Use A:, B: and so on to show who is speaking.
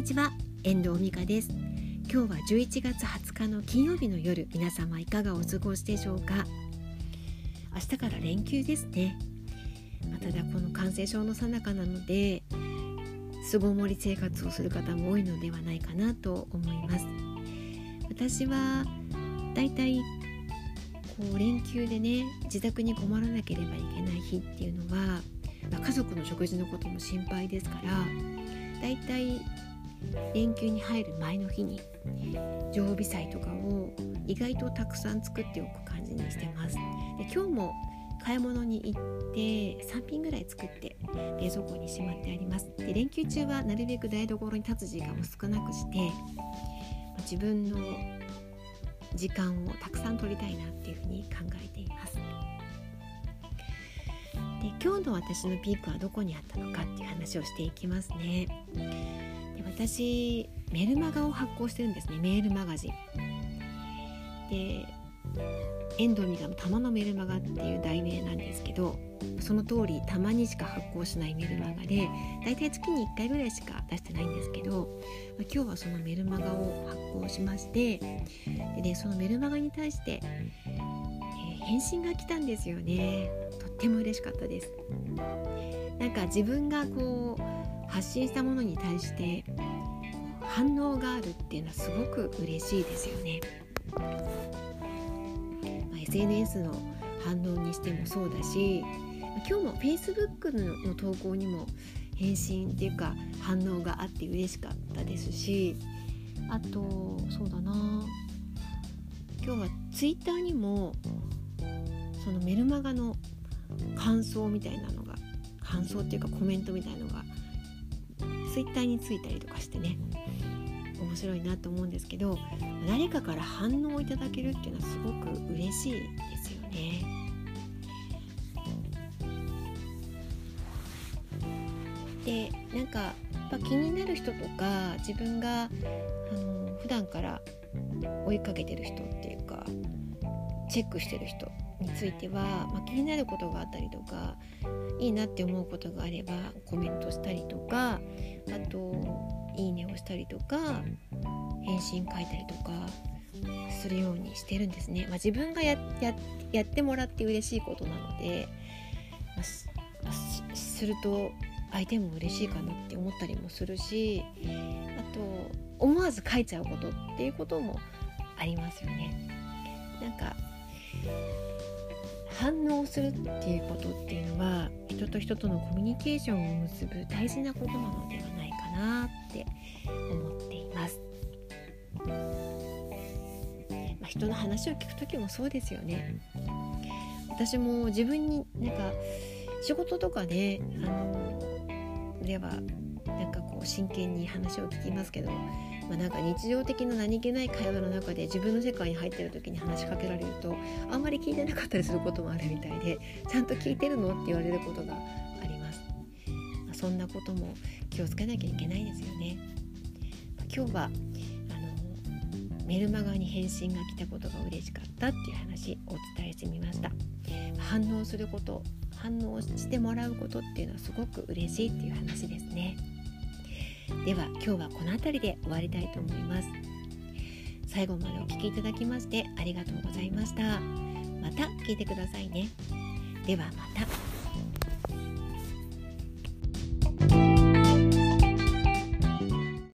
A: にちは遠藤美香です。今日は11月20日の金曜日の夜皆様いかがお過ごしでしょうか？明日から連休ですね。ただこの感染症の最中なので巣ごもり生活をする方も多いのではないかなと思います。私はだいたいこう連休でね自宅に困らなければいけない日っていうのは、まあ、家族の食事のことも心配ですからだいたい連休に入る前の日に常備菜とかを意外とたくさん作っておく感じにしてます。で今日も買い物に行って3品ぐらい作って冷蔵庫にしまってあります。で連休中はなるべく台所に立つ時間を少なくして自分の時間をたくさん取りたいなっていうふうに考えています。で今日の私のピークはどこにあったのかっていう話をしていきますね。私メルマガを発行してるんですね。メールマガジン。で遠藤美香の玉のメルマガっていう題名なんですけどその通りたまにしか発行しないメルマガでだいたい月に1回ぐらいしか出してないんですけど、まあ、今日はそのメルマガを発行しましてで、ね、そのメルマガに対して、えー、返信が来たんですよね。とっても嬉しかったです。なんか自分がこう発信したものに対して反応があるっていうのはすごく嬉しいですよね、まあ、SNS の反応にしてもそうだし今日も Facebook の投稿にも返信っていうか反応があって嬉しかったですしあとそうだな。今日は Twitter にもそのメルマガの感想みたいなのが感想っていうかコメントみたいなのが Twitter についたりとかしてね面白いなと思うんですけど誰かから反応をいただけるっていうのはすごく嬉しいですよね。でなんかやっぱ気になる人とか自分があの普段から追いかけてる人っていうかチェックしてる人については、まあ、気になることがあったりとかいいなって思うことがあればコメントしたりとかたりとか返信書いたりとかするようにしてるんですね。まあ、自分がややってもらって嬉しいことなので、まあ、すると相手も嬉しいかなって思ったりもするしあと思わず書いちゃうことっていうこともありますよね。なんか反応するっていうことっていうのは人と人とのコミュニケーションを結ぶ大事なことなのではないかなって思っています。まあ、人の話を聞く時もそうですよね。私も自分になんか仕事とかで、あのではなんかこう真剣に話を聞きますけど、まあ、なんか日常的な何気ない会話の中で自分の世界に入ってる時に話しかけられるとあんまり聞いてなかったりすることもあるみたいでちゃんと聞いてるのって言われることがあります、そんなことも気をつけなきゃいけないですよね、まあ、今日はあのメルマガに返信が来たことが嬉しかったっていう話をお伝えしてみました。反応すること反応してもらうことっていうのはすごく嬉しいっていう話ですね。では今日はこの辺りで終わりたいと思います。最後までお聴きいただきましてありがとうございました。また聞いてくださいね。ではまた。